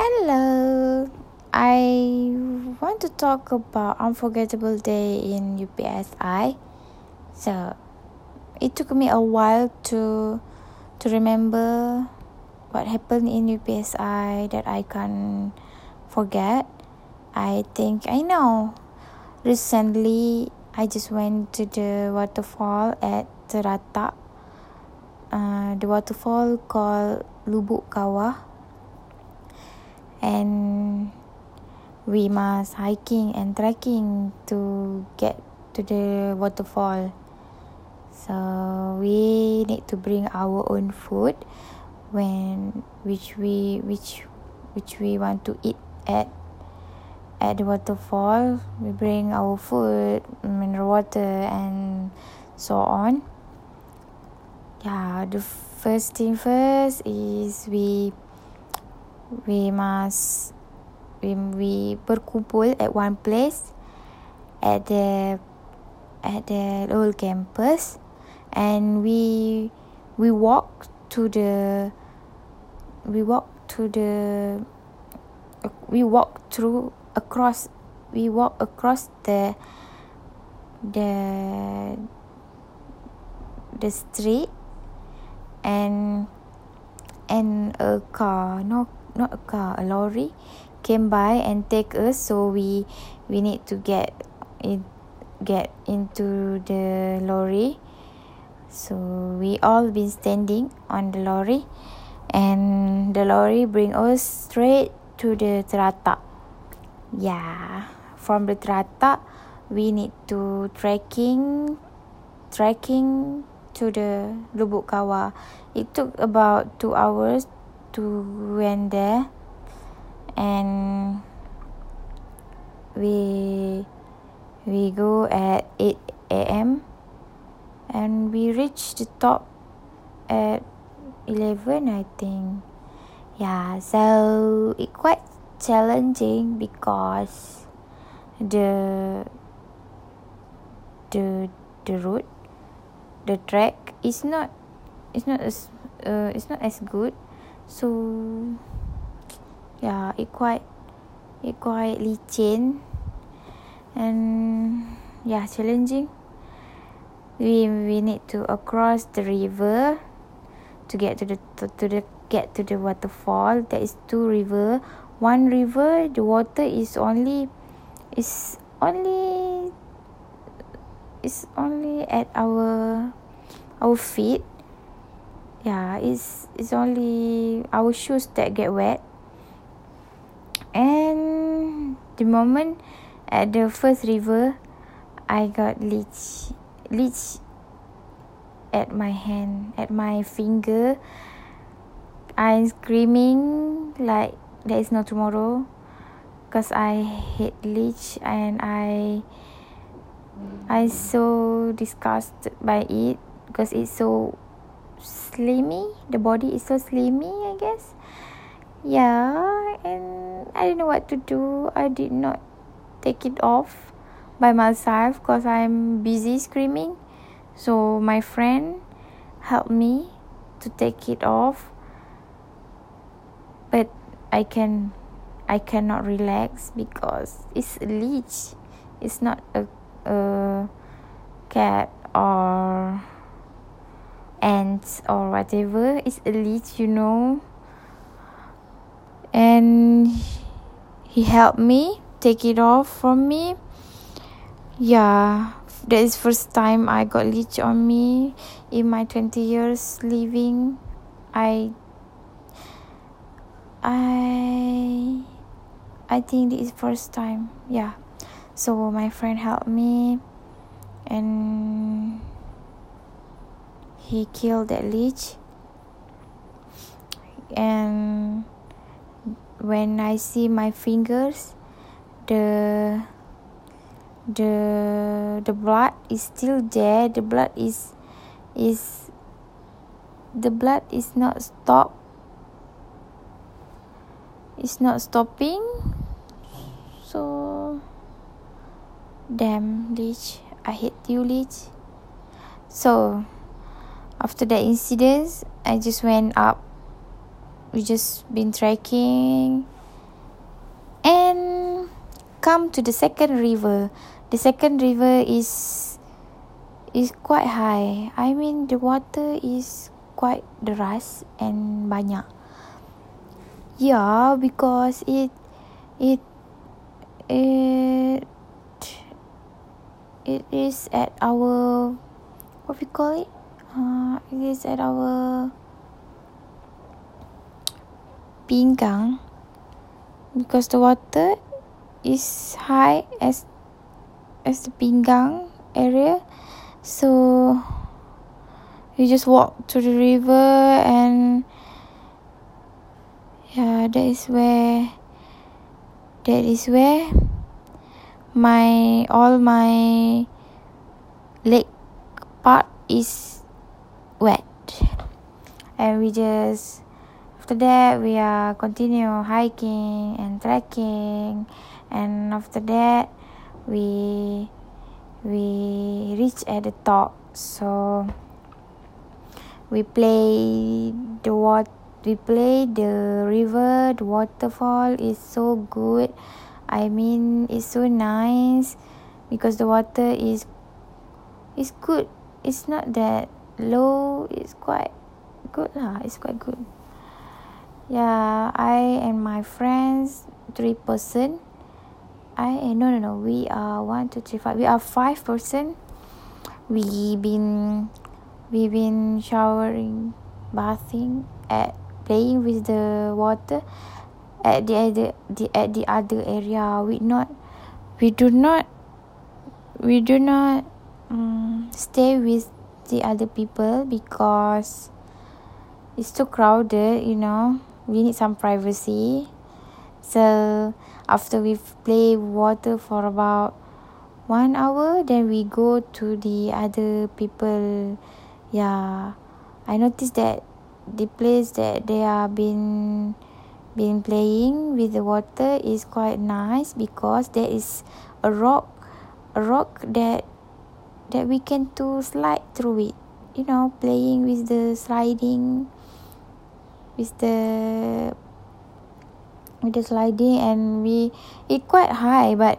Hello. I want to talk about unforgettable day in UPSI. So, it took me a while to to remember what happened in UPSI that I can't forget. I think I know. Recently, I just went to the waterfall at Terata. Uh, the waterfall called Lubuk Kawah. And we must hiking and trekking to get to the waterfall. So we need to bring our own food when which we which which we want to eat at at the waterfall. We bring our food, mineral water, and so on. Yeah, the first thing first is we we must we we berkumpul at one place at the at the old campus and we we walk to the we walk to the we walk through across we walk across the the the street and and a car no not a car a lorry came by and take us. So we we need to get in get into the lorry. So we all been standing on the lorry and the lorry bring us straight to the terata yeah from the terata we need to trekking trekking to the lubuk kawah. It took about two hours to went there and we we go at 8 a.m and we reached the top at 11 i think. Yeah so it quite challenging because the the the route the track is not it's not as uh, it's not as good so yeah it quite it quite licin and yeah challenging. We we need to across the river to get to the to, to the get to the waterfall. There is two river. One river the water is only is only is only at our our feet yeah it's it's only our shoes that get wet. And the moment at the first river I got leech leech at my hand at my finger. I'm screaming like there is no tomorrow because I hate leech and I I so disgusted by it because it's so slimy. The body is so slimy I guess. Yeah and I don't know what to do. I did not take it off by myself because I'm busy screaming. So my friend helped me to take it off but I can I cannot relax because it's a leech. It's not a a cat or ants or whatever a leech you know. And he helped me take it off from me. Yeah that is first time I got leech on me. In my 20 years living I I I think this is first time yeah. So my friend helped me and he killed that leech. And when I see my fingers the the the blood is still there. The blood is is the blood is not stop it's not stopping. So damn leech. I hate you leech. So after that incident I just went up. We just been trekking. And come to the second river. The second river is is quite high. I mean the water is quite deras and banyak. Yeah because it it it it is at our what we call it uh it is at our pinggang because the water is high as as the pinggang area. So we just walk to the river and yeah that is where that is where my all my leg part is wet. And we just after that we are continue hiking and trekking. And after that we we reach at the top. So we play the what we play the river the waterfall is so good. I mean it's so nice because the water is is good. It's not that low it's quite good lah it's quite good. Yeah i and my friends three person. I no no no we are one two three five we are five person. We been we been showering bathing at playing with the water at the other the at the other area. We not we do not we do not um, stay with the other people because it's too crowded you know. We need some privacy. So after we play water for about one hour then we go to the other people. Yeah. I noticed that the place that they are been been playing with the water is quite nice because there is a rock a rock that that we can to slide through it. You know playing with the sliding with the with the sliding and we it quite high but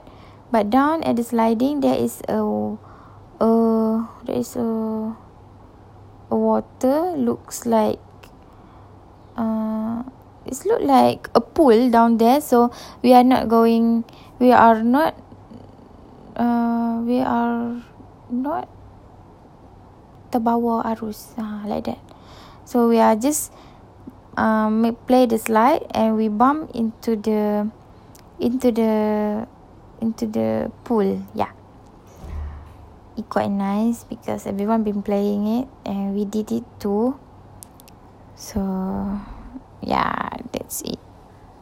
but down at the sliding there is a a there is a a water looks like uh it's look like a pool down there. So we are not going we are not uh we are not terbawa arus uh, like that. So we are just um play the slide and we bump into the into the into the pool yeah. It quite nice because everyone been playing it and we did it too. So yeah that's it.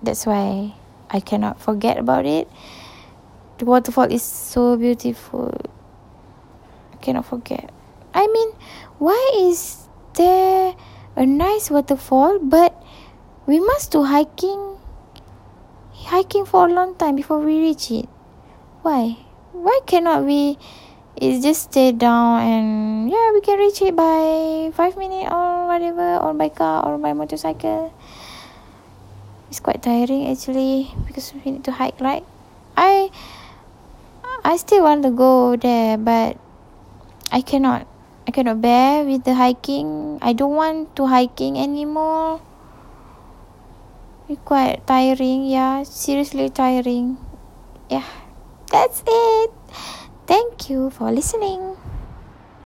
That's why I cannot forget about it. The waterfall is so beautiful cannot forget. I mean why is there a nice waterfall but we must do hiking hiking for a long time before we reach it? Why? Why cannot we it's just stay down and yeah we can reach it by five minute or whatever or by car or by motorcycle. It's quite tiring actually because we need to hike right? I I still want to go there but I cannot I cannot bear with the hiking. I don't want to hiking anymore. It's quite tiring yeah. Seriously tiring. Yeah. That's it. Thank you for listening